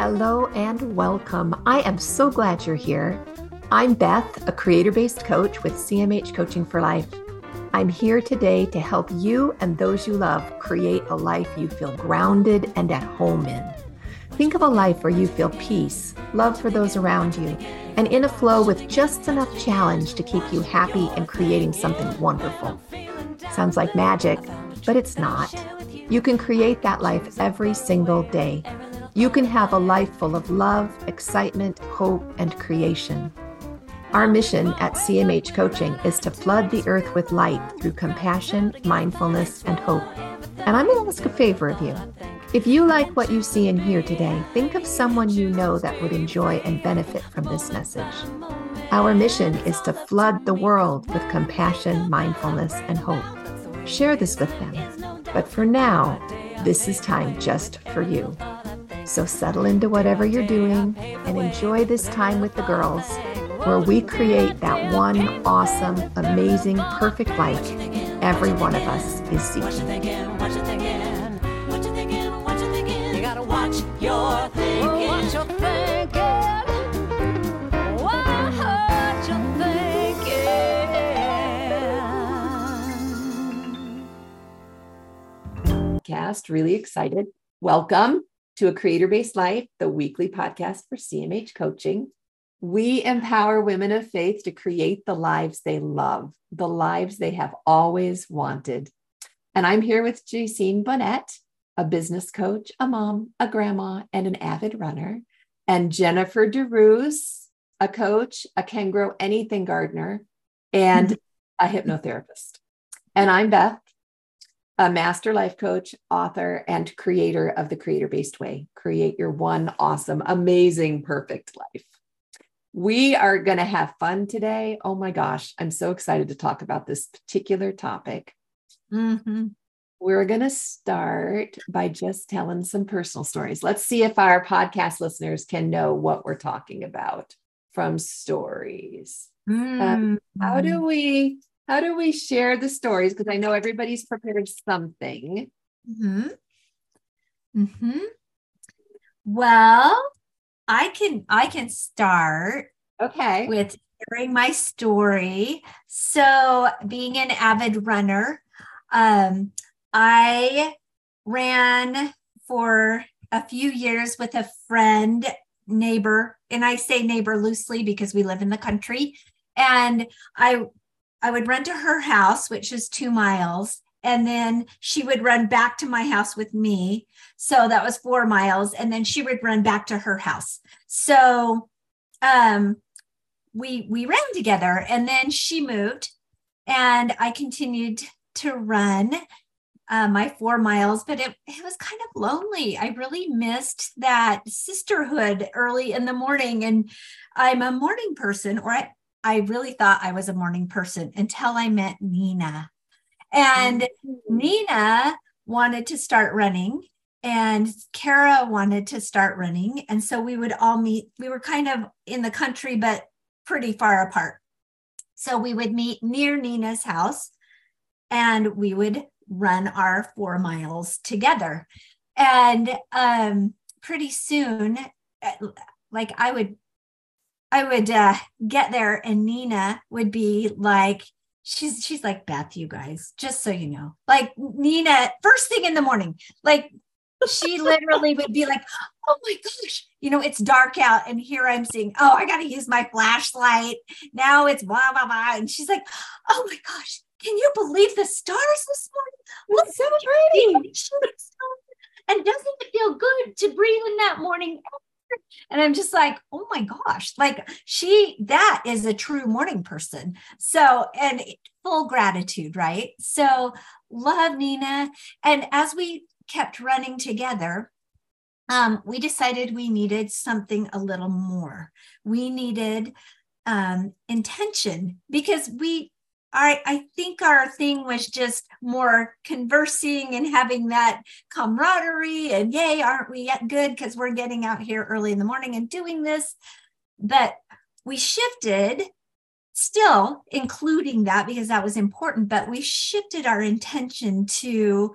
Hello and welcome. I am so glad you're here. I'm Beth, a creator based coach with CMH Coaching for Life. I'm here today to help you and those you love create a life you feel grounded and at home in. Think of a life where you feel peace, love for those around you, and in a flow with just enough challenge to keep you happy and creating something wonderful. Sounds like magic, but it's not. You can create that life every single day. You can have a life full of love, excitement, hope, and creation. Our mission at CMH Coaching is to flood the earth with light through compassion, mindfulness, and hope. And I'm going to ask a favor of you. If you like what you see and hear today, think of someone you know that would enjoy and benefit from this message. Our mission is to flood the world with compassion, mindfulness, and hope. Share this with them. But for now, this is time just for you. So settle into whatever you're doing and enjoy this time with the girls where we create that one awesome, amazing, perfect life every one of us is seeking. Cast, really excited. Welcome to a creator based life, the weekly podcast for CMH coaching. We empower women of faith to create the lives they love, the lives they have always wanted. And I'm here with Jaycine Bonnet, a business coach, a mom, a grandma, and an avid runner, and Jennifer DeRuse, a coach, a can grow anything gardener, and mm-hmm. a hypnotherapist. And I'm Beth, a master life coach, author, and creator of the Creator Based Way. Create your one awesome, amazing, perfect life. We are going to have fun today. Oh my gosh, I'm so excited to talk about this particular topic. Mm-hmm. We're going to start by just telling some personal stories. Let's see if our podcast listeners can know what we're talking about from stories. Mm-hmm. Um, how do we how do we share the stories because I know everybody's prepared something. Mm-hmm. Mm-hmm. Well, I can I can start okay with sharing my story. So being an avid runner, um, I ran for a few years with a friend, neighbor, and I say neighbor loosely because we live in the country. And I I would run to her house, which is two miles, and then she would run back to my house with me. So that was four miles and then she would run back to her house. So um we we ran together and then she moved and i continued to run uh, my four miles but it, it was kind of lonely. I really missed that sisterhood early in the morning and i'm a morning person or i I really thought I was a morning person until I met Nina. And mm-hmm. Nina wanted to start running and Kara wanted to start running. And so we would all meet. We were kind of in the country, but pretty far apart. So we would meet near Nina's house and we would run our four miles together. And um, pretty soon, uh, like I would, I would uh, get there and Nina would be like, she's she's like Beth, you guys, just so you know. Like Nina, first thing in the morning, like she literally would be like, Oh my gosh, you know, it's dark out, and here I'm seeing, oh, I gotta use my flashlight. Now it's blah blah blah. And she's like, Oh my gosh, can you believe the stars this morning? Look so pretty. And doesn't it feel good to breathe in that morning and I'm just like, oh my gosh, like she, that is a true morning person. So, and full gratitude, right? So, love Nina. And as we kept running together, um, we decided we needed something a little more. We needed um, intention because we I, I think our thing was just more conversing and having that camaraderie and yay, aren't we yet good because we're getting out here early in the morning and doing this. But we shifted, still including that because that was important, but we shifted our intention to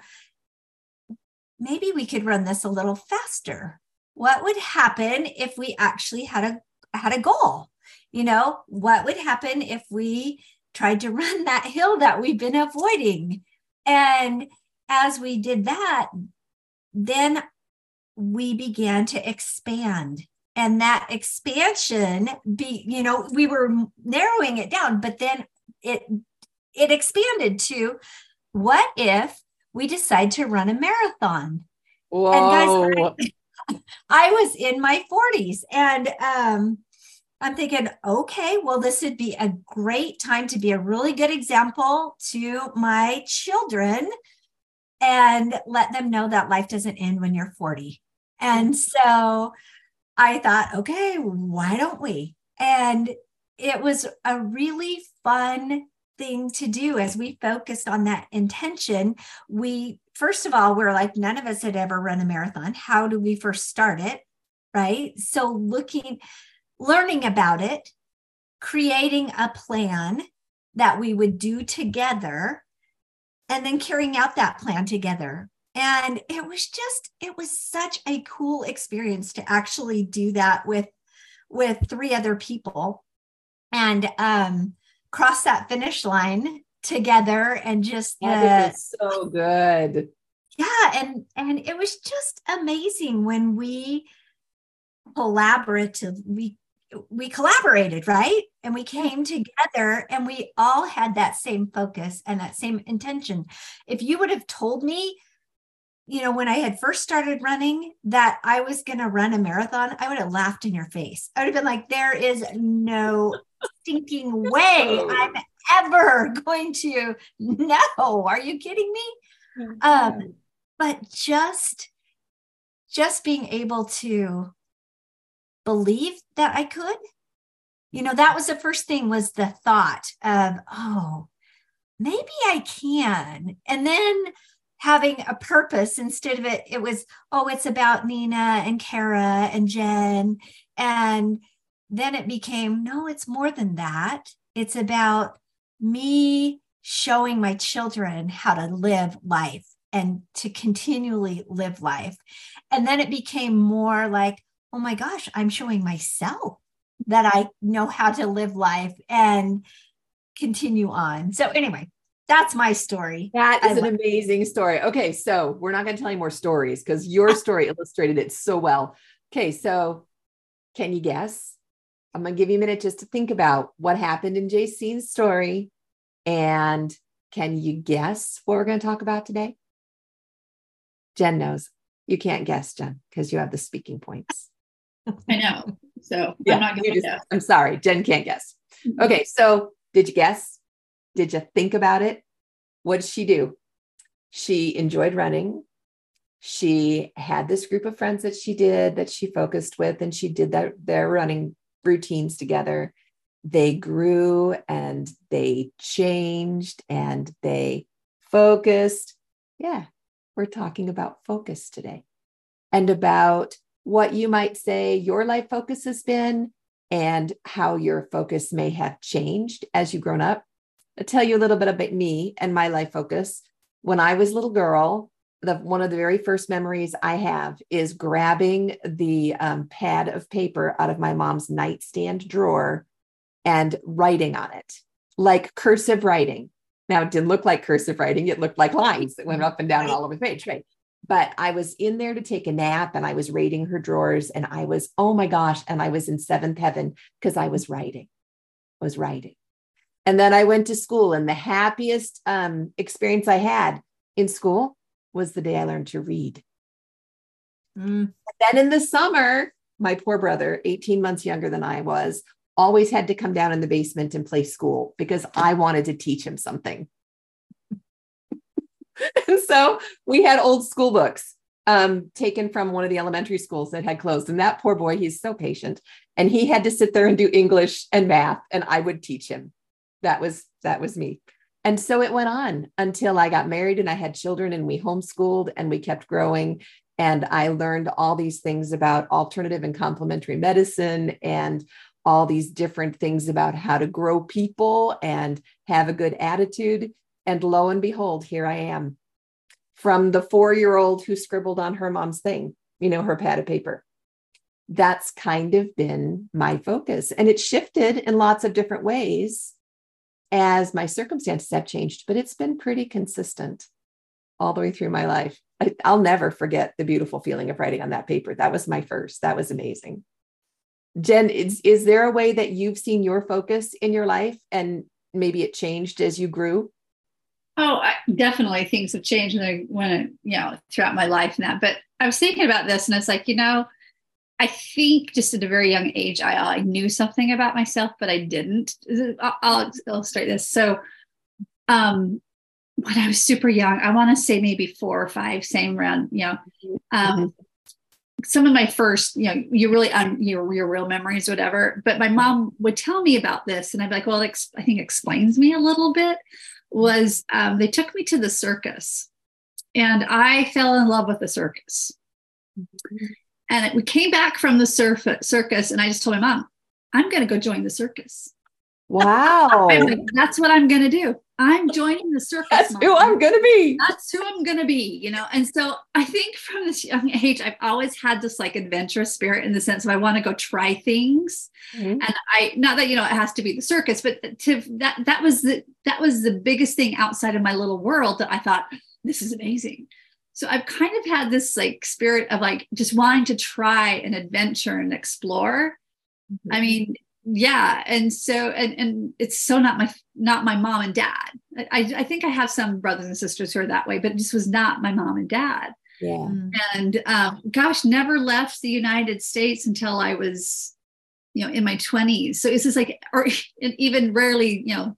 maybe we could run this a little faster. what would happen if we actually had a had a goal? You know, what would happen if we tried to run that hill that we've been avoiding? And as we did that, then we began to expand and that expansion be you know we were narrowing it down but then it it expanded to what if we decide to run a marathon Whoa. and guys I, I was in my 40s and um I'm thinking, okay, well, this would be a great time to be a really good example to my children and let them know that life doesn't end when you're 40. And mm-hmm. so I thought, okay, why don't we? And it was a really fun thing to do as we focused on that intention. We, first of all, we're like, none of us had ever run a marathon. How do we first start it? Right. So, looking, learning about it, creating a plan that we would do together, and then carrying out that plan together. And it was just it was such a cool experience to actually do that with with three other people and um cross that finish line together and just the, so good. Yeah and and it was just amazing when we collaborative we collaborated right and we came together and we all had that same focus and that same intention if you would have told me you know, when I had first started running that I was going to run a marathon, I would have laughed in your face. I would have been like, there is no stinking way I'm ever going to. No, are you kidding me? Um, but just, just being able to believe that I could, you know, that was the first thing was the thought of, oh, maybe I can. And then having a purpose instead of it it was oh it's about nina and kara and jenn. And then it became no it's more than that. It's about me showing my children how to live life and to continually live life. And then it became more like oh my gosh i'm showing myself that i know how to live life and continue on so anyway that's my story. That is an amazing story. Okay, so we're not going to tell you more stories because your story illustrated it so well. Okay, so can you guess? I'm going to give you a minute just to think about what happened in Jaycine's story. And can you guess what we're going to talk about today? Jenn knows. You can't guess, Jenn, because you have the speaking points. I know. So yeah, I'm not going to guess. I'm sorry. Jenn can't guess. Mm-hmm. Okay, so did you guess? Did you think about it? What did she do? She enjoyed running. She had this group of friends that she did that she focused with, and she did that, their running routines together. They grew and they changed and they focused. Yeah, we're talking about focus today and about what you might say your life focus has been and how your focus may have changed as you've grown up I'll tell you a little bit about me and my life focus. When I was a little girl, the one of the very first memories I have is grabbing the um, pad of paper out of my mom's nightstand drawer and writing on it, like cursive writing. Now, it didn't look like cursive writing, it looked like lines that went up and down and all over the page, right? But I was in there to take a nap and I was raiding her drawers and I was, oh my gosh, and I was in seventh heaven because I was writing, I was writing. And then I went to school, and the happiest um, experience I had in school was the day I learned to read. Mm. Then in the summer, my poor brother, 18 months younger than I was, always had to come down in the basement and play school because I wanted to teach him something. and so we had old school books um, taken from one of the elementary schools that had closed. And that poor boy, he's so patient. And he had to sit there and do English and math, and I would teach him that was that was me and so it went on until i got married and i had children and we homeschooled and we kept growing and i learned all these things about alternative and complementary medicine and all these different things about how to grow people and have a good attitude and lo and behold here i am from the four year old who scribbled on her mom's thing you know her pad of paper that's kind of been my focus. And it shifted in lots of different ways as my circumstances have changed, but it's been pretty consistent all the way through my life. I, will never forget the beautiful feeling of writing on that paper. That was my first. That was amazing. Jenn, is, is there a way that you've seen your focus in your life and maybe it changed as you grew? Oh, I, definitely things have changed when, when, you know, throughout my life and that. But I was thinking about this and it's like, you know, I think just at a very young age, I, I knew something about myself, but I didn't. I'll, I'll illustrate this. So, um, when I was super young, I want to say maybe four or five, same around, you know, um, mm-hmm. some of my first, you know, you really, um, your, your real memories, whatever. But my mom would tell me about this, and I'd be like, well, I think explains me a little bit. Was um, they took me to the circus, and I fell in love with the circus. Mm-hmm. And it, we came back from the surf, circus, and I just told my mom, I'm going to go join the circus. Wow. like, That's what I'm going to do. I'm joining the circus. That's mom. who I'm going to be. That's who I'm going to be, you know? And so I think from this young age, I've always had this like adventurous spirit in the sense of I want to go try things. Mm-hmm. And I, not that, you know, it has to be the circus, but to that, that was the, that was the biggest thing outside of my little world that I thought, this is amazing. So I've kind of had this like spirit of like just wanting to try an adventure and explore. Mm-hmm. I mean, yeah. And so and and it's so not my not my mom and dad. I, I think I have some brothers and sisters who are that way, but this was not my mom and dad. Yeah. And um, gosh, never left the United States until I was, you know, in my 20s. So it's just like, or even rarely, you know,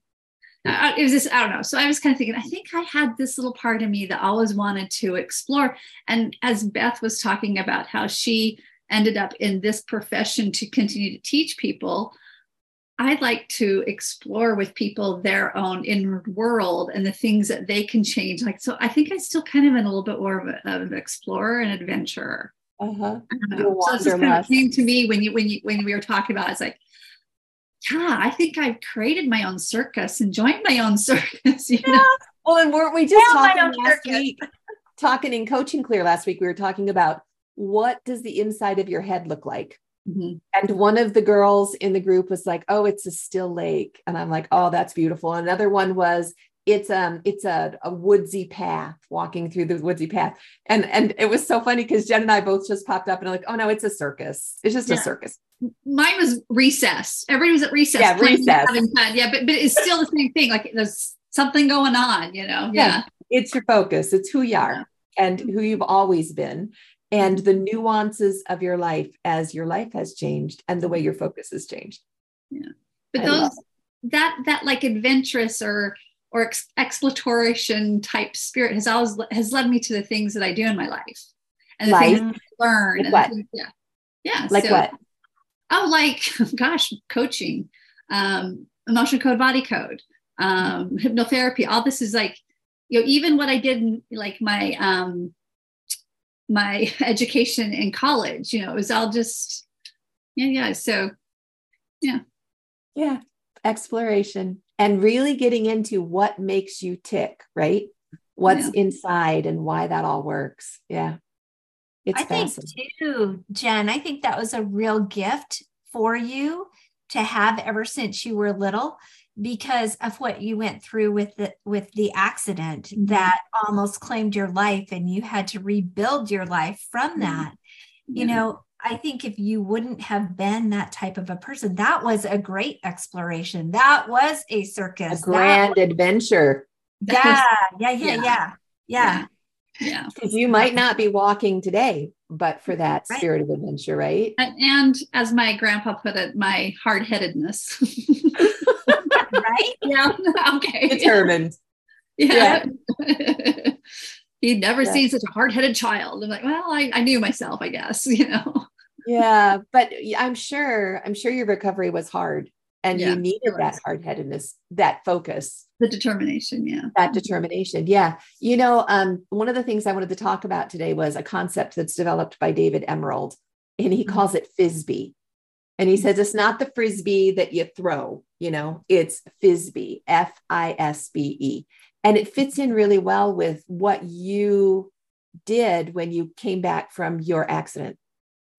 it was just, I don't know. So I was kind of thinking, I think I had this little part of me that always wanted to explore. And as Beth was talking about how she ended up in this profession to continue to teach people, I'd like to explore with people their own inward world and the things that they can change. Like, so I think I still kind of in a little bit more of, a, of an explorer and adventurer. Uh-huh. So this kind of came to me when you when you when we were talking about. It, it's like yeah, I think I've created my own circus and joined my own circus. You yeah. know? Well, and weren't we just yeah, talking last circus. week, talking in Coach n Clear last week, we were talking about what does the inside of your head look like? Mm-hmm. And one of the girls in the group was like, "Oh, it's a still lake," and I'm like, "Oh, that's beautiful." Another one was, "It's um, it's a, a woodsy path, walking through the woodsy path," and and it was so funny because Jenn and I both just popped up and like, "Oh no, it's a circus. It's just yeah. a circus." mine was recess. Everybody was at recess. Yeah, recess. Yeah, but but it's still the same thing. Like there's something going on, you know. Yeah. yeah. It's your focus. It's who you are and who you've always been. And the nuances of your life as your life has changed and the way your focus has changed. Yeah. But I those that that like adventurous or or ex- exploration type spirit has always has led me to the things that I do in my life and the life? things I learn. Like what? Things, yeah. Yeah. Like so, what? oh, like, gosh, coaching, um, emotion code, body code, um, hypnotherapy. All this is like, you know, even what I did in like my um, my education in college, you know, it was all just, yeah, yeah. So, yeah, yeah, exploration and really getting into what makes you tick, right? What's yeah. inside and why that all works. Yeah. It's I think too, Jenn, I think that was a real gift for you to have ever since you were little because of what you went through with the with the accident mm-hmm. that almost claimed your life and you had to rebuild your life from mm-hmm. that. You know, I think if you wouldn't have been that type of a person, that was a great exploration. That was a circus. A grand was, adventure. Yeah, yeah, yeah, yeah. Yeah. yeah. Yeah. Because you might not be walking today, but for that right. spirit of adventure, right? And, and, as my grandpa put it, my hard headedness. right? Yeah. Okay. Determined. Yeah. yeah. He'd never yeah. seen such a hard headed child. I'm like, well, I, I knew myself, I guess, you know. Yeah. But I'm sure, I'm sure your recovery was hard and yeah, you needed that hard headedness, that focus the determination yeah that determination yeah you know um, one of the things i wanted to talk about today was a concept that's developed by david emerald and he mm-hmm. calls it FISBE and he says it's not the frisbee that you throw you know it's FISBE f-i-s-b-e and it fits in really well with what you did when you came back from your accident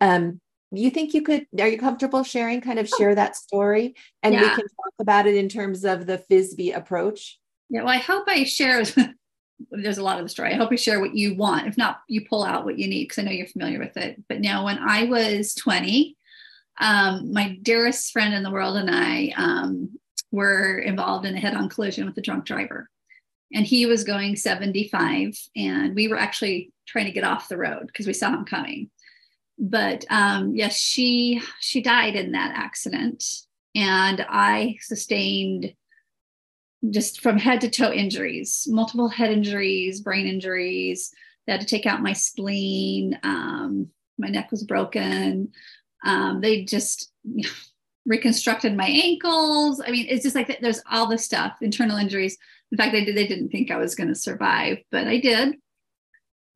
um, you think you could are you comfortable sharing kind of share that story and we can talk about it in terms of the FISB approach? Yeah, well, I hope I share. There's a lot of the story. I hope you share what you want. If not, you pull out what you need because I know you're familiar with it. But now, when I was 20, um, my dearest friend in the world and I um, were involved in a head-on collision with a drunk driver, and he was going 75, and we were actually trying to get off the road because we saw him coming. But um, yes, she she died in that accident, and I sustained just from head to toe injuries, multiple head injuries, brain injuries. They had to take out my spleen. Um, my neck was broken. Um, they just reconstructed my ankles. I mean, it's just like there's all this stuff, internal injuries. In fact, they did, they didn't think I was going to survive, but I did.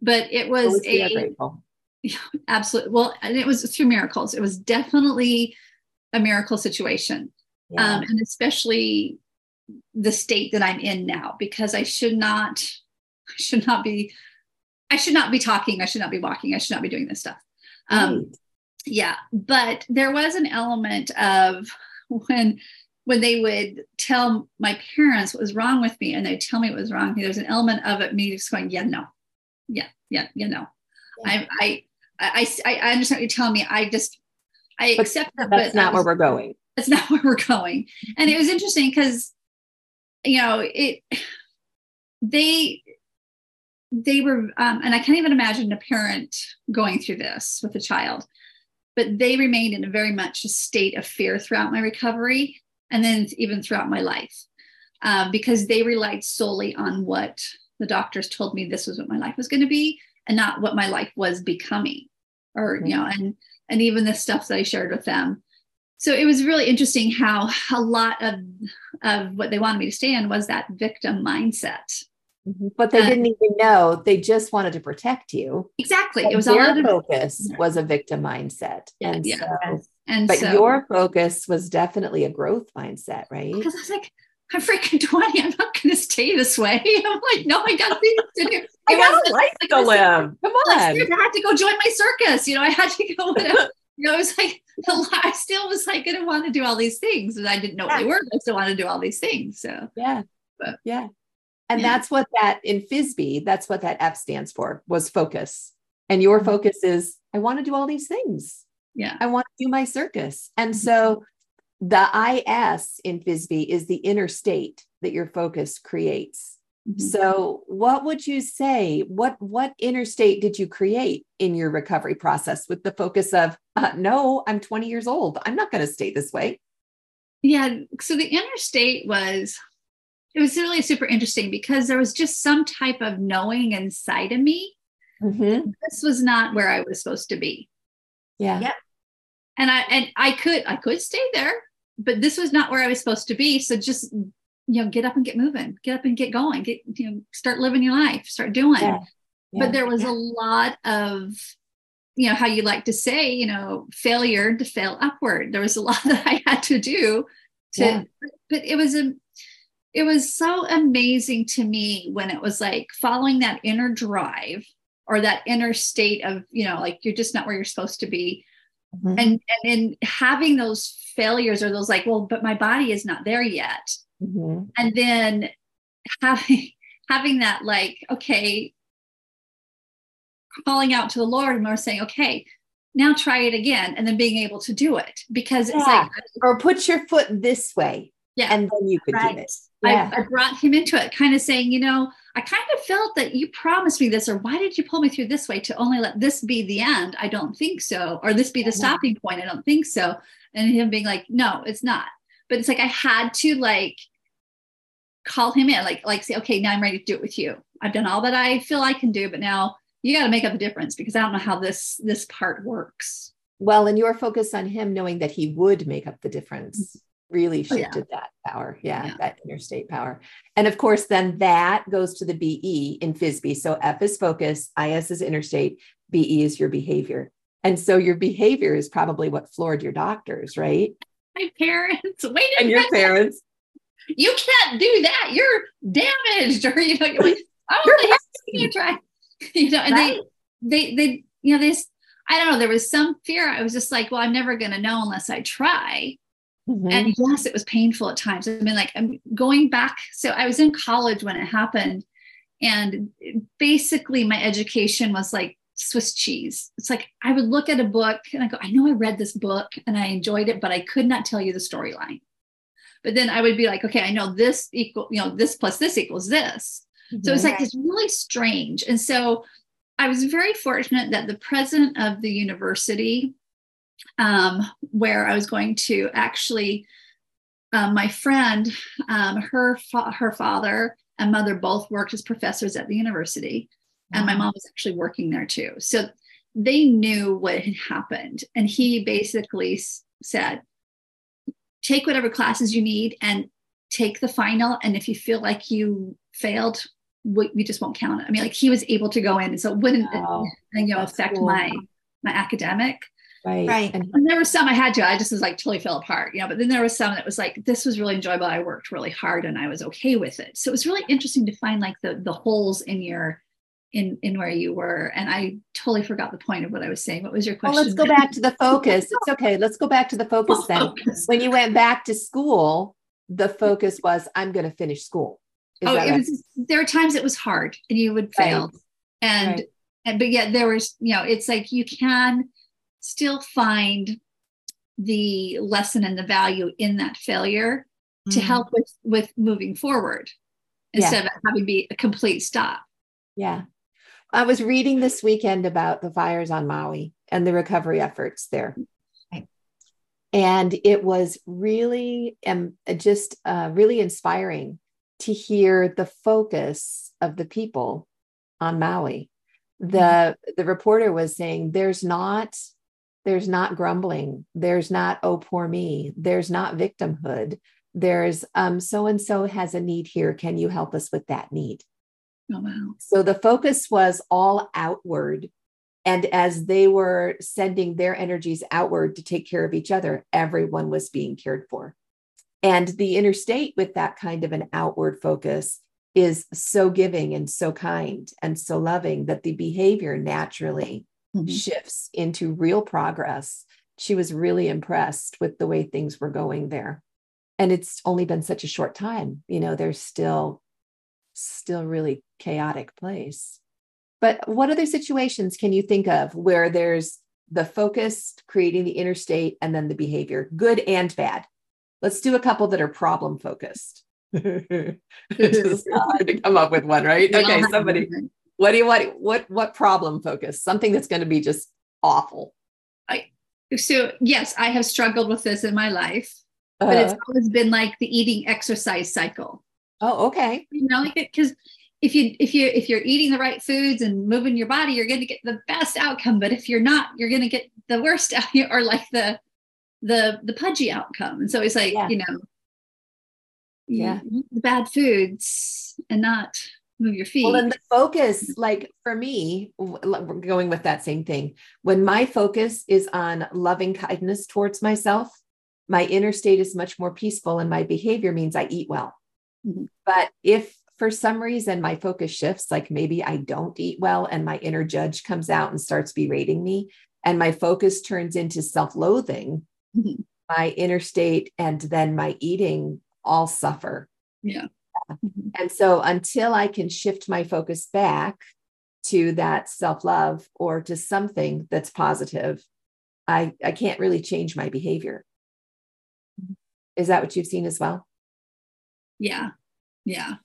But it was a grateful. absolute well, and it was through miracles. It was definitely a miracle situation Yeah. um, and especially the state that I'm in now, because I should not, I should not be, I should not be talking, I should not be walking, I should not be doing this stuff. Um, Right. Yeah, but there was an element of when when they would tell my parents what was wrong with me, and they'd tell me what was wrong with me. There's an element of it me just going, yeah, no, yeah, yeah, yeah, no. I, I, I, I, I understand what you're telling me. I just, I But accept that, That's but not was- where we're going. that's not where we're going and it was interesting because you know it they they were um, and i can't even imagine a parent going through this with a child but they remained in a very much a state of fear throughout my recovery and then even throughout my life um, because they relied solely on what the doctors told me this was what my life was going to be and not what my life was becoming or you know and and even the stuff that i shared with them. So it was really interesting how a lot of of what they wanted me to stay in was that victim mindset Mm-hmm. But they didn't even know. They just wanted to protect you. exactly But it was all their of focus was a victim mindset. Yeah, and yeah. so, and but so your focus was definitely a growth mindset, right? because i was like i'm freaking 20 i'm not going to stay this way i'm like no i got things to do I got a life like to live. Come on. seriously, I had to go join my circus. You know, I had to go. Whatever. You know, it was like. I still was like going to want to do all these things, and I didn't know what they were. But I still wanted to do all these things. So Yeah. But- yeah. And Yeah. that's what that in FISB, that's what that F stands for was focus. And your Mhm. focus is, I want to do all these things. yeah, I want to do my circus. And Mhm. so the IS in FISB is the inner state that your focus creates. Mhm. So what would you say? What what inner state did you create in your recovery process with the focus of uh, no, I'm 20 years old. I'm not going to stay this way. yeah. So the inner state was. It was really super interesting because there was just some type of knowing inside of me. Mhm. This was not where I was supposed to be. Yeah. Yeah. and I and I could I could stay there, but this was not where I was supposed to be. So just you know, get up and get moving, get up and get going, get you know, start living your life, start doing. Yeah. Yeah. But there was a lot of you know how you like to say you know failure to fail upward. There was a lot that I had to do to, Yeah. but it was a it was so amazing to me when it was like following that inner drive or that inner state of you know like you're just not where you're supposed to be Mhm. and and in having those failures or those like well but my body is not there yet Mhm. and then having having that like okay calling out to the lord and we're saying okay now try it again and then being able to do it because it's Yeah. like Or put your foot this way. Yeah. And then you could Right. do this. Yeah. I, I brought him into it kind of saying you know i kind of felt that you promised me this or why did you pull me through this way to only let this be the end i don't think so or this be the stopping point i don't think so and him being like no it's not but it's like i had to like call him in like like say okay now i'm ready to do it with you i've done all that i feel i can do but now you got to make up the difference because i don't know how this this part works Well, and your focus on him knowing that he would make up the difference mm-hmm. Really Oh, yeah. shifted that power. Yeah, Yeah. that inner state power. And of course, then that goes to the BE in FISB. So F is focus, IS is inner state, BE is your behavior. And so your behavior is probably what floored your doctors, right? my parents wait a And your parents. you can't do that. You're damaged, or you know, you're like, oh, to try. You know, and Right. they, they, they, you know, this I don't know, there was some fear. I was just like, well, I'm never going to know unless I try. Mhm. And yes, it was painful at times. I mean, like I'm going back. So I was in college when it happened. And basically, my education was like Swiss cheese. It's like I would look at a book and I go, I know I read this book and I enjoyed it, but I could not tell you the storyline. But then I would be like, okay, I know this equal, you know, this plus this equals this. So it's like it's really strange. And so I was very fortunate that the president of the university, um, where I was going to actually, um, my friend, um, her fa- her father and mother both worked as professors at the university, and my mom was actually working there too. So they knew what had happened, and he basically s- said, "Take whatever classes you need and take the final, and if you feel like you failed." We, we just won't count it. I mean, like he was able to go in, so it wouldn't, Wow. you know, That's affect cool. my my academic. Right. Right. And And there were some I had to, I just was like totally fell apart, you know, but then there was some that was like, this was really enjoyable. I worked really hard and I was okay with it. So it was really interesting to find like the the holes in your in in where you were. And I totally forgot the point of what I was saying. What was your well, question? let's go back to the focus. It's okay. Let's go back to the focus then. Focus. When you went back to school, the focus was I'm going to finish school. Is Oh, it right? was there were times it was hard and you would fail. Right. And Right. and but yet there was, you know, it's like you can still find the lesson and the value in that failure to Mhm. help with with moving forward Yeah. instead of having be a complete stop. Yeah. I was reading this weekend about the fires on Maui and the recovery efforts there. Right. And it was really um, just uh, really inspiring to hear the focus of the people on Maui. The the reporter was saying there's not there's not grumbling, there's not oh poor me, there's not victimhood. There's um so and so has a need here. Can you help us with that need? Oh wow. So the focus was all outward. And as they were sending their energies outward to take care of each other, everyone was being cared for. And the inner state, with that kind of an outward focus, is so giving and so kind and so loving that the behavior naturally Mhm. shifts into real progress. She was really impressed with the way things were going there. And it's only been such a short time. You know, there's still still really chaotic place. But what other situations can you think of where there's the focus creating the inner state and then the behavior, good and bad? Let's do a couple that are problem focused. it's hard to come up with one, right? Okay, somebody. What do you what what what problem focus? Something that's going to be just awful. I so yes, I have struggled with this in my life, but it's Uh, always been like the eating exercise cycle. oh, okay. You know, like because if you if you if you're eating the right foods and moving your body, you're going to get the best outcome. But if you're not, you're going to get the worst out or like the the the pudgy outcome. And so it's like Yeah. you know, Yeah. the bad foods and not move your feet. Well, and the focus, like for me, we're going with that same thing. When my focus is on loving kindness towards myself, my inner state is much more peaceful and my behavior means I eat well. Mhm. But if for some reason my focus shifts, like maybe I don't eat well and my inner judge comes out and starts berating me, and my focus turns into self loathing, Mhm. my inner state and then my eating all suffer. yeah. Mhm. And so until I can shift my focus back to that self-love or to something that's positive, I, I can't really change my behavior. Is that what you've seen as well? Yeah. Yeah.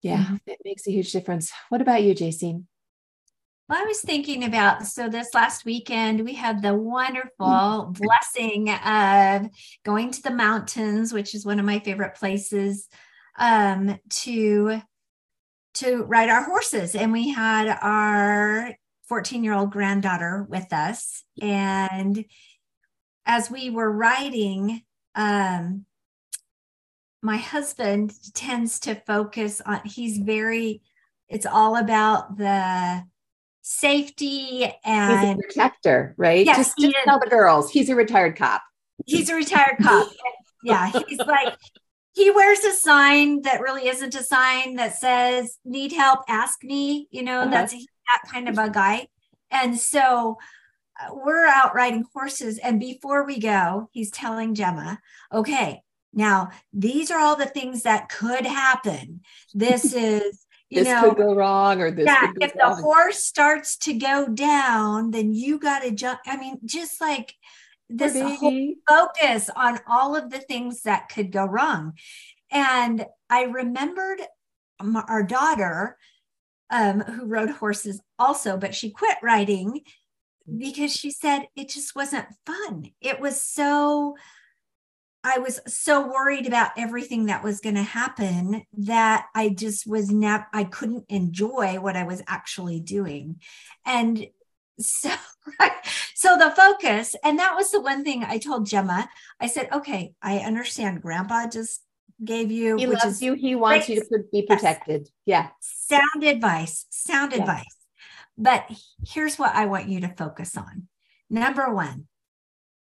Yeah, it makes a huge difference. What about you, Jaycine? Well, I was thinking about so this last weekend we had the wonderful blessing of going to the mountains, which is one of my favorite places, um, to to ride our horses, and we had our 14 year old granddaughter with us, and as we were riding, um, my husband tends to focus on. He's very. It's all about the safety He's a and protector, right? Yes, just just tell the girls he's a retired cop. he's a retired cop. yeah, he's like he wears a sign that really isn't a sign that says "Need help? Ask me." You know, Uh-huh. that's that kind of a guy. And so uh, we're out riding horses. And before we go, he's telling Gemma, okay, now these are all the things that could happen. This is, you this know, could go wrong or this yeah, could go if the horse starts to go down, then you got to jump. I mean, just like this whole focus on all of the things that could go wrong. And I remembered m- our daughter, um, who rode horses also, but she quit riding because she said it just wasn't fun. It was so, I was so worried about everything that was going to happen that I just was not, I couldn't enjoy what I was actually doing. And so, so the focus, and that was the one thing I told Gemma. I said, okay, I understand grandpa just gave you, He which loves is you. He wants you to be protected. Yeah. sound advice, sound advice. But here's what I want you to focus on. Number one,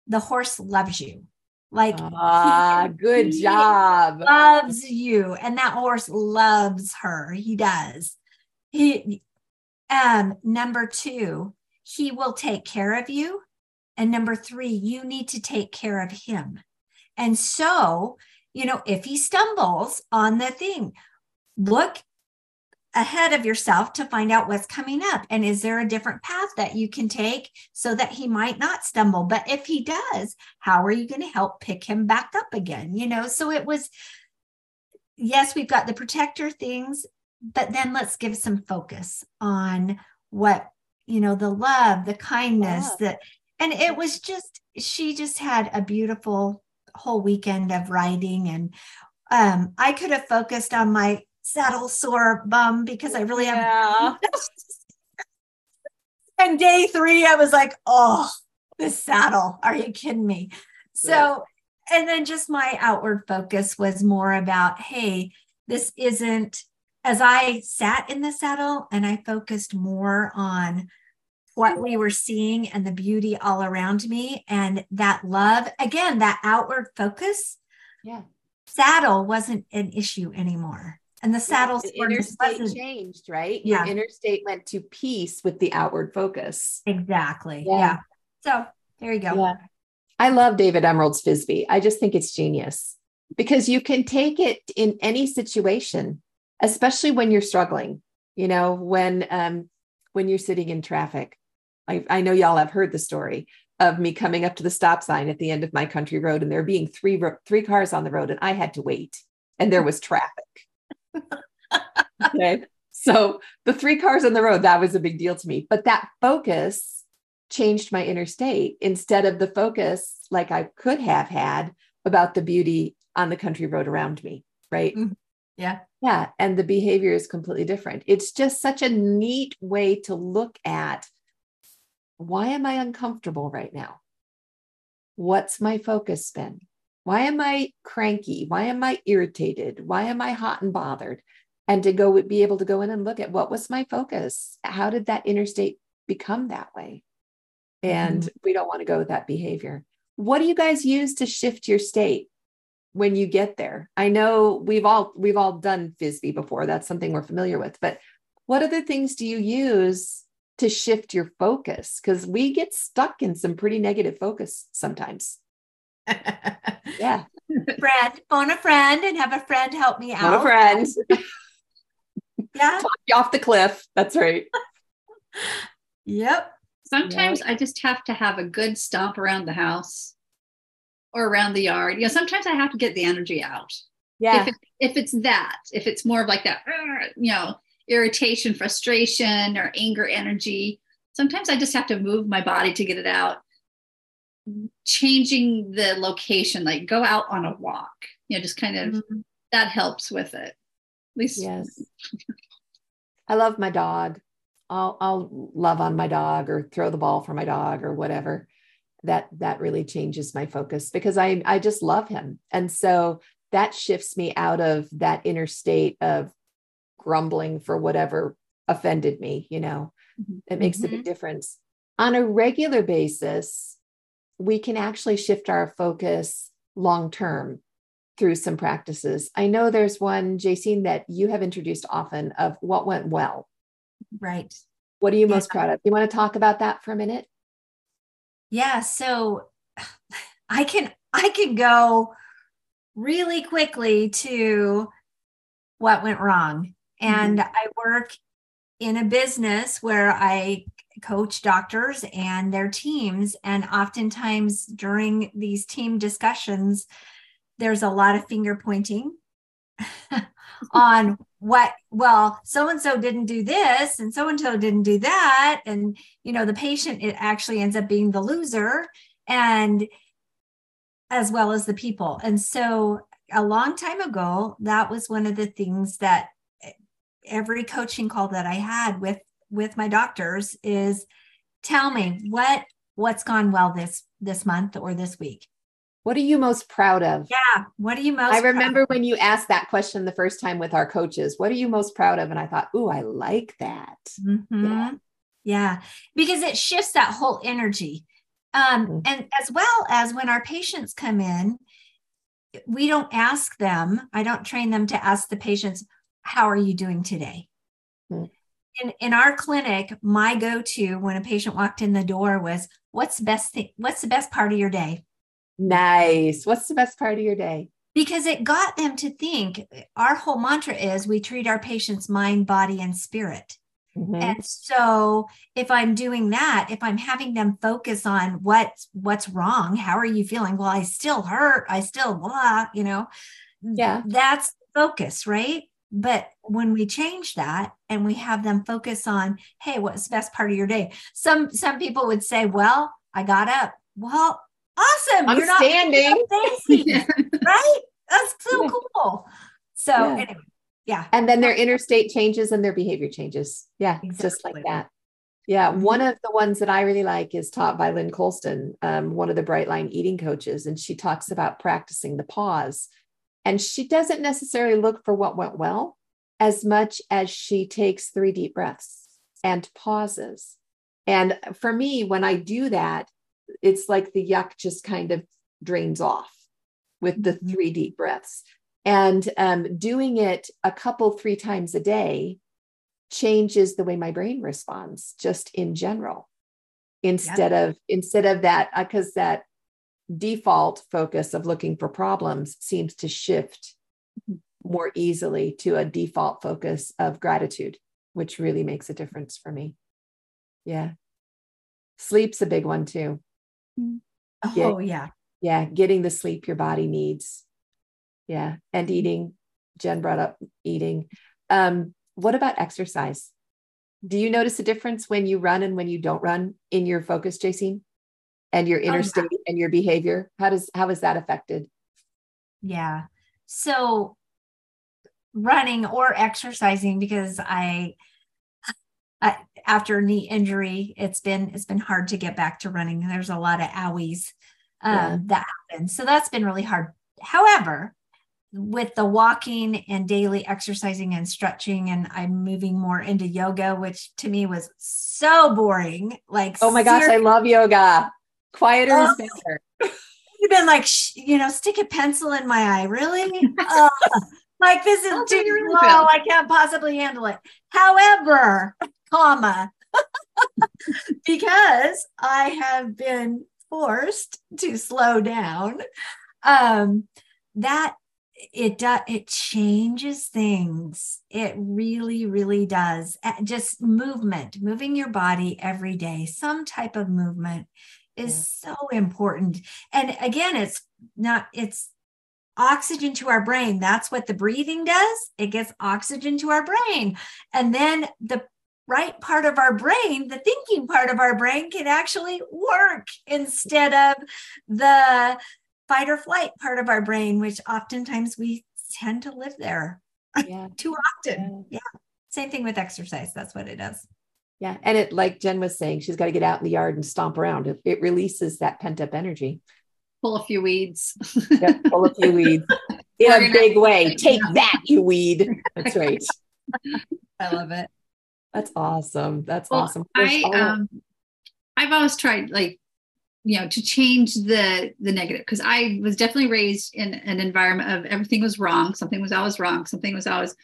the horse loves you. Like Ah, good job. loves you, and that horse loves her. He does. He um number two, he will take care of you. And number three, you need to take care of him. And so, you know, if he stumbles on the thing, look ahead of yourself to find out what's coming up. And is there a different path that you can take so that he might not stumble? But if he does, how are you going to help pick him back up again? You know, so it was, yes, we've got the protector things, but then let's give some focus on what, you know, the love, the kindness, Yeah. that, and it was just, she just had a beautiful whole weekend of writing and um, I could have focused on my saddle sore bum because I really have. Yeah. and day three, I was like, oh, this saddle. Are you kidding me? So, and then just my outward focus was more about, hey, this isn't, as I sat in the saddle and I focused more on what we were seeing and the beauty all around me and that love, again, that outward focus, Yeah. saddle wasn't an issue anymore. And the saddle The sort of inner state wasn't changed, right? Yeah. Your inner state went to peace with the outward focus. exactly. Yeah. Yeah. So there you go. Yeah. I love David Emerald's FisBe. I just think it's genius because you can take it in any situation, especially when you're struggling. You know, when um when you're sitting in traffic. I, I know y'all have heard the story of me coming up to the stop sign at the end of my country road and there being three three cars on the road and I had to wait and there was traffic. okay. So the three cars on the road, that was a big deal to me. But that focus changed my inner state instead of the focus like I could have had about the beauty on the country road around me. Right. Mhm. Yeah. Yeah. And the behavior is completely different. It's just such a neat way to look at why am I uncomfortable right now? What's my focus been? Why am I cranky? Why am I irritated? Why am I hot and bothered? And to go be able to go in and look at what was my focus? How did that inner state become that way? And mm-hmm. we don't want to go with that behavior. What do you guys use to shift your state when you get there? I know we've all we've all done FisBe before. That's something we're familiar with. But what other things do you use to shift your focus? Because we get stuck in some pretty negative focus sometimes. Yeah. friend, phone a friend and have a friend help me Not a friend. Yeah. Talk you off the cliff. That's right. Yep. Sometimes I just have to have a good stomp around the house or around the yard. You know, sometimes I have to get the energy out. Yeah. If, it, if it's that, if it's more of like that, you know, irritation, frustration, or anger energy, sometimes I just have to move my body to get it out. Changing the location, like go out on a walk, you know, just kind of Mhm. that helps with it. At least, Yes. I love my dog. I'll I'll love on my dog or throw the ball for my dog or whatever. That that really changes my focus because I I just love him. And so that shifts me out of that inner state of grumbling for whatever offended me, you know. Mhm. It makes a big difference. On a regular basis, we can actually shift our focus long term through some practices. I know there's one, Jaycine, that you have introduced often of what went well. Right. What are you most proud of? You want to talk about that for a minute? Yeah. So I can I can go really quickly to what went wrong. And mm-hmm. I work in a business where I coach doctors and their teams. And oftentimes during these team discussions, there's a lot of finger pointing on what well so and so didn't do this and so and so didn't do that and you know the patient it actually ends up being the loser and as well as the people and so a long time ago that was one of the things that every coaching call that i had with with my doctors is tell me what what's gone well this this month or this week what are you most proud of? Yeah. What are you most I remember when you asked that question the first time with our coaches. What are you most proud of? And I thought, ooh, I like that. Mm-hmm. Yeah. yeah. Because it shifts that whole energy. Um, mm-hmm. and as well as when our patients come in, we don't ask them, I don't train them to ask the patients, how are you doing today? In, in our clinic, my go-to when a patient walked in the door was, what's the best thing? What's the best part of your day? Nice. What's the best part of your day? Because it got them to think our whole mantra is we treat our patients mind, body, and spirit. Mm-hmm. And so if I'm doing that, if I'm having them focus on what's what's wrong, how are you feeling? Well, I still hurt, I still blah, you know. Yeah. That's focus, right? But when we change that and we have them focus on, hey, what's the best part of your day? Some some people would say, well, I got up. Well, awesome. I'm You're standing. right? That's so cool. So yeah. anyway, yeah. And then their inner state changes and their behavior changes. Yeah, exactly. just like that. Yeah, mm-hmm. one of the ones that I really like is taught by Lynn Colston, um, one of the Bright Line eating coaches, and she talks about practicing the pause. And she doesn't necessarily look for what went well as much as she takes three deep breaths and pauses. And for me, when I do that, it's like the yuck just kind of drains off with the mm-hmm. three deep breaths. And um, doing it a couple, three times a day changes the way my brain responds just in general instead of instead of that because uh, that default focus of looking for problems seems to shift mm-hmm. more easily to a default focus of gratitude which really makes a difference for me yeah sleep's a big one too Oh, Get, yeah. Yeah. Getting the sleep your body needs. Yeah. And eating. Jenn brought up eating. Um, what about exercise? Do you notice a difference when you run and when you don't run in your focus, Jaycine? And your inner oh, state yeah. and your behavior? How does how is that affected? Yeah. So running or exercising because I after knee injury, it's been it's been hard to get back to running. There's a lot of owies um, yeah. that happen, so that's been really hard. However, with the walking and daily exercising and stretching, and I'm moving more into yoga, which to me was so boring. Like, oh my gosh, I love yoga. Quieter oh, is better. You've been like, sh- you know, stick a pencil in my eye, really? uh, like this is too really low. I can't possibly handle it. However, comma, because I have been forced to slow down. Um, that it does it changes things it really really does just movement moving your body every day some type of movement is yeah. so important and again it's not it's oxygen to our brain that's what the breathing does it gets oxygen to our brain and then the right part of our brain, the thinking part of our brain, can actually work instead of the fight or flight part of our brain, which oftentimes we tend to live there yeah. too often. Yeah. yeah. Same thing with exercise. That's what it does. Yeah. And it, like Jenn was saying, she's got to get out in the yard and stomp around. It, it releases that pent up energy. Pull a few weeds. yeah, pull a few weeds in a big way. Take that, you weed. That's right. I love it. That's awesome. That's well, awesome. I um I've always tried like you know to change the the negative because I was definitely raised in an environment of everything was wrong, something was always wrong, something was always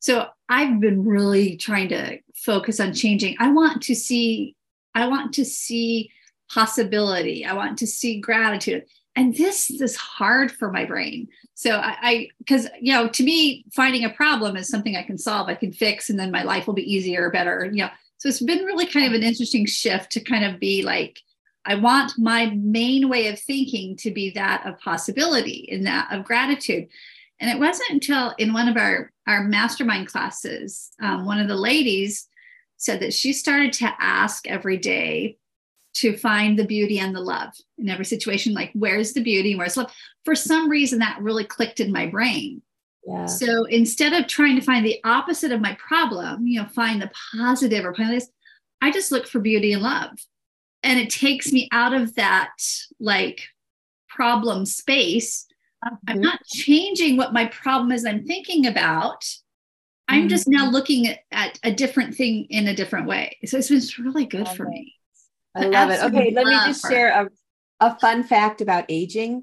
So I've been really trying to focus on changing. I want to see, I want to see possibility. I want to see gratitude. And this is hard for my brain. So I, because you know, to me, finding a problem is something I can solve, I can fix, and then my life will be easier or better. You know, so it's been really kind of an interesting shift to kind of be like, I want my main way of thinking to be that of possibility and that of gratitude. And it wasn't until in one of our, our mastermind classes, um, one of the ladies said that she started to ask every day to find the beauty and the love in every situation. Like, where's the beauty? Where's love? For some reason, that really clicked in my brain. Yeah. So instead of trying to find the opposite of my problem, you know, find the positive or find this, I just look for beauty and love. And it takes me out of that like problem space I'm mm-hmm. not changing what my problem is I'm thinking about. I'm mm-hmm. just now looking at, at, a different thing in a different way. So it's been really good for me. I love it. Okay, let me just share a, a fun fact about aging.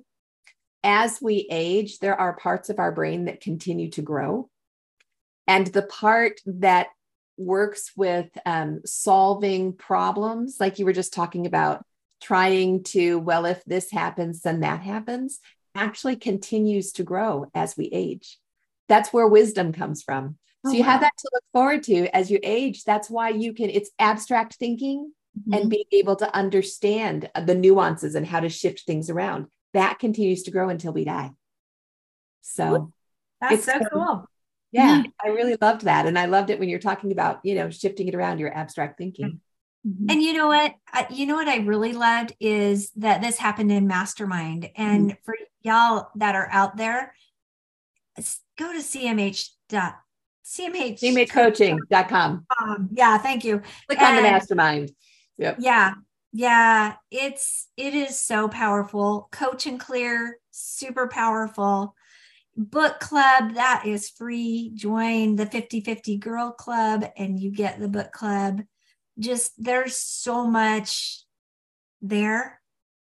As we age, there are parts of our brain that continue to grow. And the part that works with um, solving problems, like you were just talking about, trying to, well, if this happens, then that happens, actually continues to grow as we age. That's where wisdom comes from. So oh, you wow. have that to look forward to as you age. That's why you can, it's abstract thinking mm-hmm. and being able to understand the nuances and how to shift things around. That continues to grow until we die. So that's so cool. Yeah, mm-hmm. I really loved that. And I loved it when you're talking about, you know, shifting it around your abstract thinking. Mm-hmm. And you know what? I, you know what I really loved is that this happened in Mastermind. And mm-hmm. for y'all that are out there, go to CMH. CMH. CMHcoaching.com. Um, yeah, thank you. Click and, on the mastermind. Yep. Yeah. Yeah. It's, it is so powerful. Coach n Clear, super powerful. Book club, that is free. Join the 50 50 Girl Club and you get the book club. Just there's so much there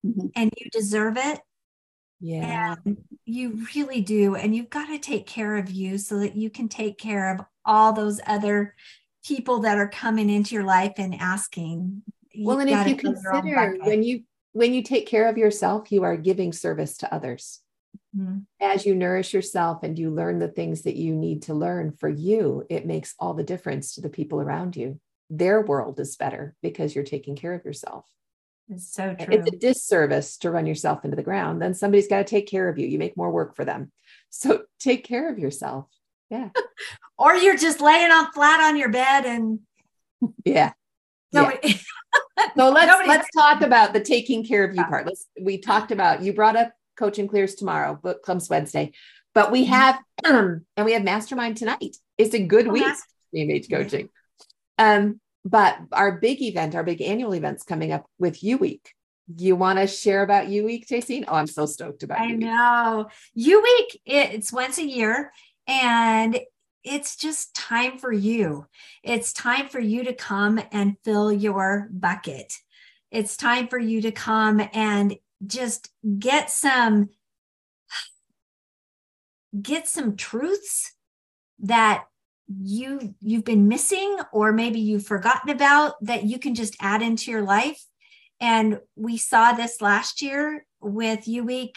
mm-hmm. and you deserve it yeah. And you really do. And you've got to take care of you so that you can take care of all those other people that are coming into your life and asking. Well, and if you consider when you when you take care of yourself, you are giving service to others. Mm-hmm. As you nourish yourself and you learn the things that you need to learn for you, it makes all the difference to the people around you. Their world is better because you're taking care of yourself. It's so true. It's a disservice to run yourself into the ground. Then somebody's got to take care of you. You make more work for them. So take care of yourself. Yeah. or you're just laying on flat on your bed and yeah. Nobody, yeah. so let's Nobody, let's talk about the taking care of you part. Let's we talked about you brought up Coach n Clear's tomorrow, book comes Wednesday. But we mm-hmm. have um, and we have mastermind tonight. It's a good oh, week, CMH coaching. Um, but our big event, our big annual event's coming up with YouWeek. You want to share about U Week, Jaycine? Oh, I'm so stoked about. I YouWeek. know YouWeek. It's once a year, and it's just time for you. It's time for you to come and fill your bucket. It's time for you to come and just get some get some truths that you you've been missing or maybe you've forgotten about that you can just add into your life. And we saw this last year with YouWeek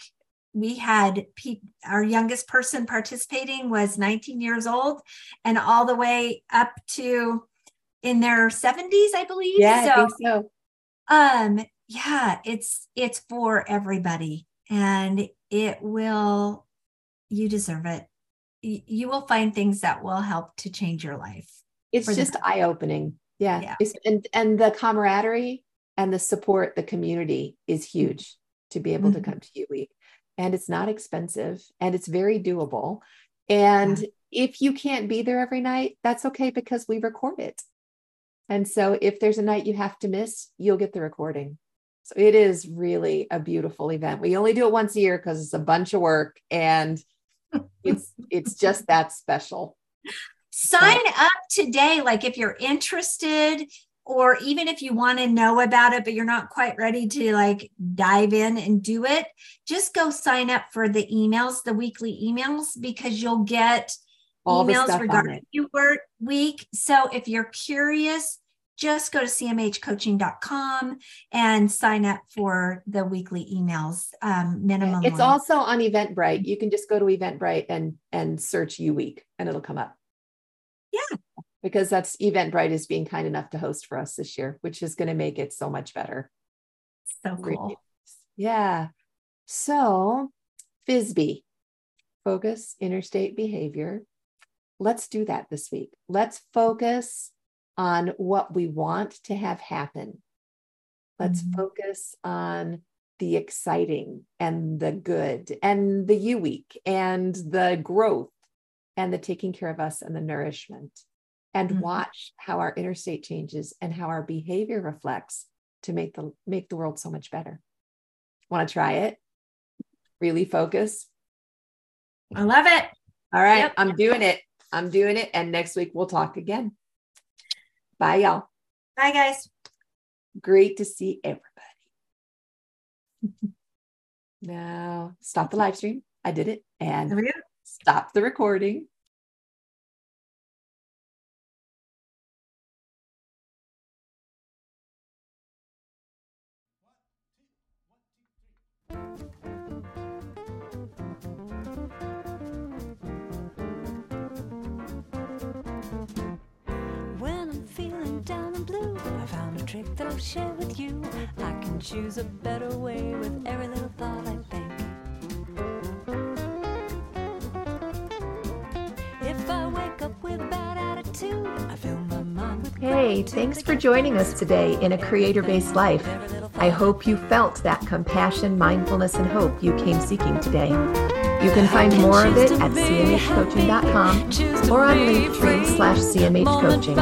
we had pe- our youngest person participating was 19 years old and all the way up to in their 70s i believe. Yeah so, I think so. um yeah it's it's for everybody and it will you deserve it you will find things that will help to change your life. It's just eye opening. Yeah. yeah. and and the camaraderie and the support, the community is huge to be able mm-hmm. to come to YouWeek. And it's not expensive and it's very doable. And yeah. if you can't be there every night, that's okay because we record it. And so if there's a night you have to miss, you'll get the recording. So it is really a beautiful event. We only do it once a year because it's a bunch of work and it's it's just that special sign up today like if you're interested or even if you want to know about it but you're not quite ready to like dive in and do it just go sign up for the emails the weekly emails because you'll get All the emails stuff regarding your work week. So if you're curious, just go to cmhcoaching.com and sign up for the weekly emails um, minimum. It's one. also on Eventbrite. You can just go to Eventbrite and and search YouWeek and it'll come up. Yeah. Because that's Eventbrite is being kind enough to host for us this year, which is going to make it so much better. so cool. Yeah. So, FisBe, focus inner state behavior. Let's do that this week. Let's focus on what we want to have happen. Let's Mhm. focus on the exciting and the good and the YouWeek and the growth and the taking care of us and the nourishment and Mhm. watch how our inner state changes and how our behavior reflects to make the make the world so much better. Want to try it? Really focus. I love it. All right, Yep. I'm doing it. I'm doing it and next week we'll talk again. Bye y'all. Bye, guys. Great to see everybody. now, stop the live stream. I did it and There we go. stop the recording. Feeling down and blue, I found a trick that I'll share with you. I can choose a better way with every little thought I think. If I wake up with a bad attitude, I fill my mind with Hey, thanks for joining us today in a creator based life. I hope you felt that compassion, mindfulness, and hope you came seeking today. You can find more of it at cmhcoaching.com or on Linktree slash CMH Coaching.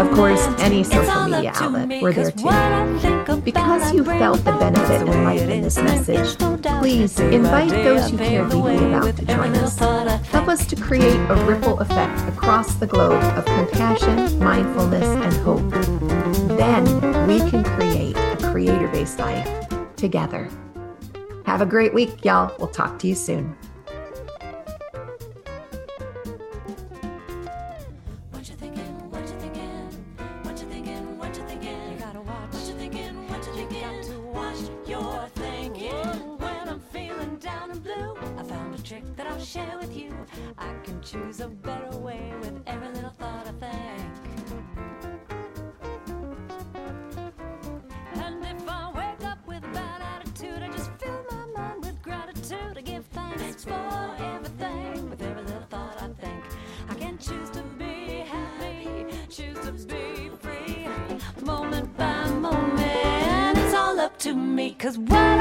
Of course, any social media outlet, we're there too. Because you felt the benefit and life in this message, please invite those you care deeply about to join us. Help us to create a ripple effect across the globe of compassion, mindfulness, and hope. Then we can create a creator based life together. Have a great week, y'all. We'll talk to you soon. Choose a better way with every little thought I think. And if I wake up with a bad attitude, I just fill my mind with gratitude. I give thanks for everything with every little thought I think. I can choose to be happy, choose to be free, moment by moment. It's all up to me, cause what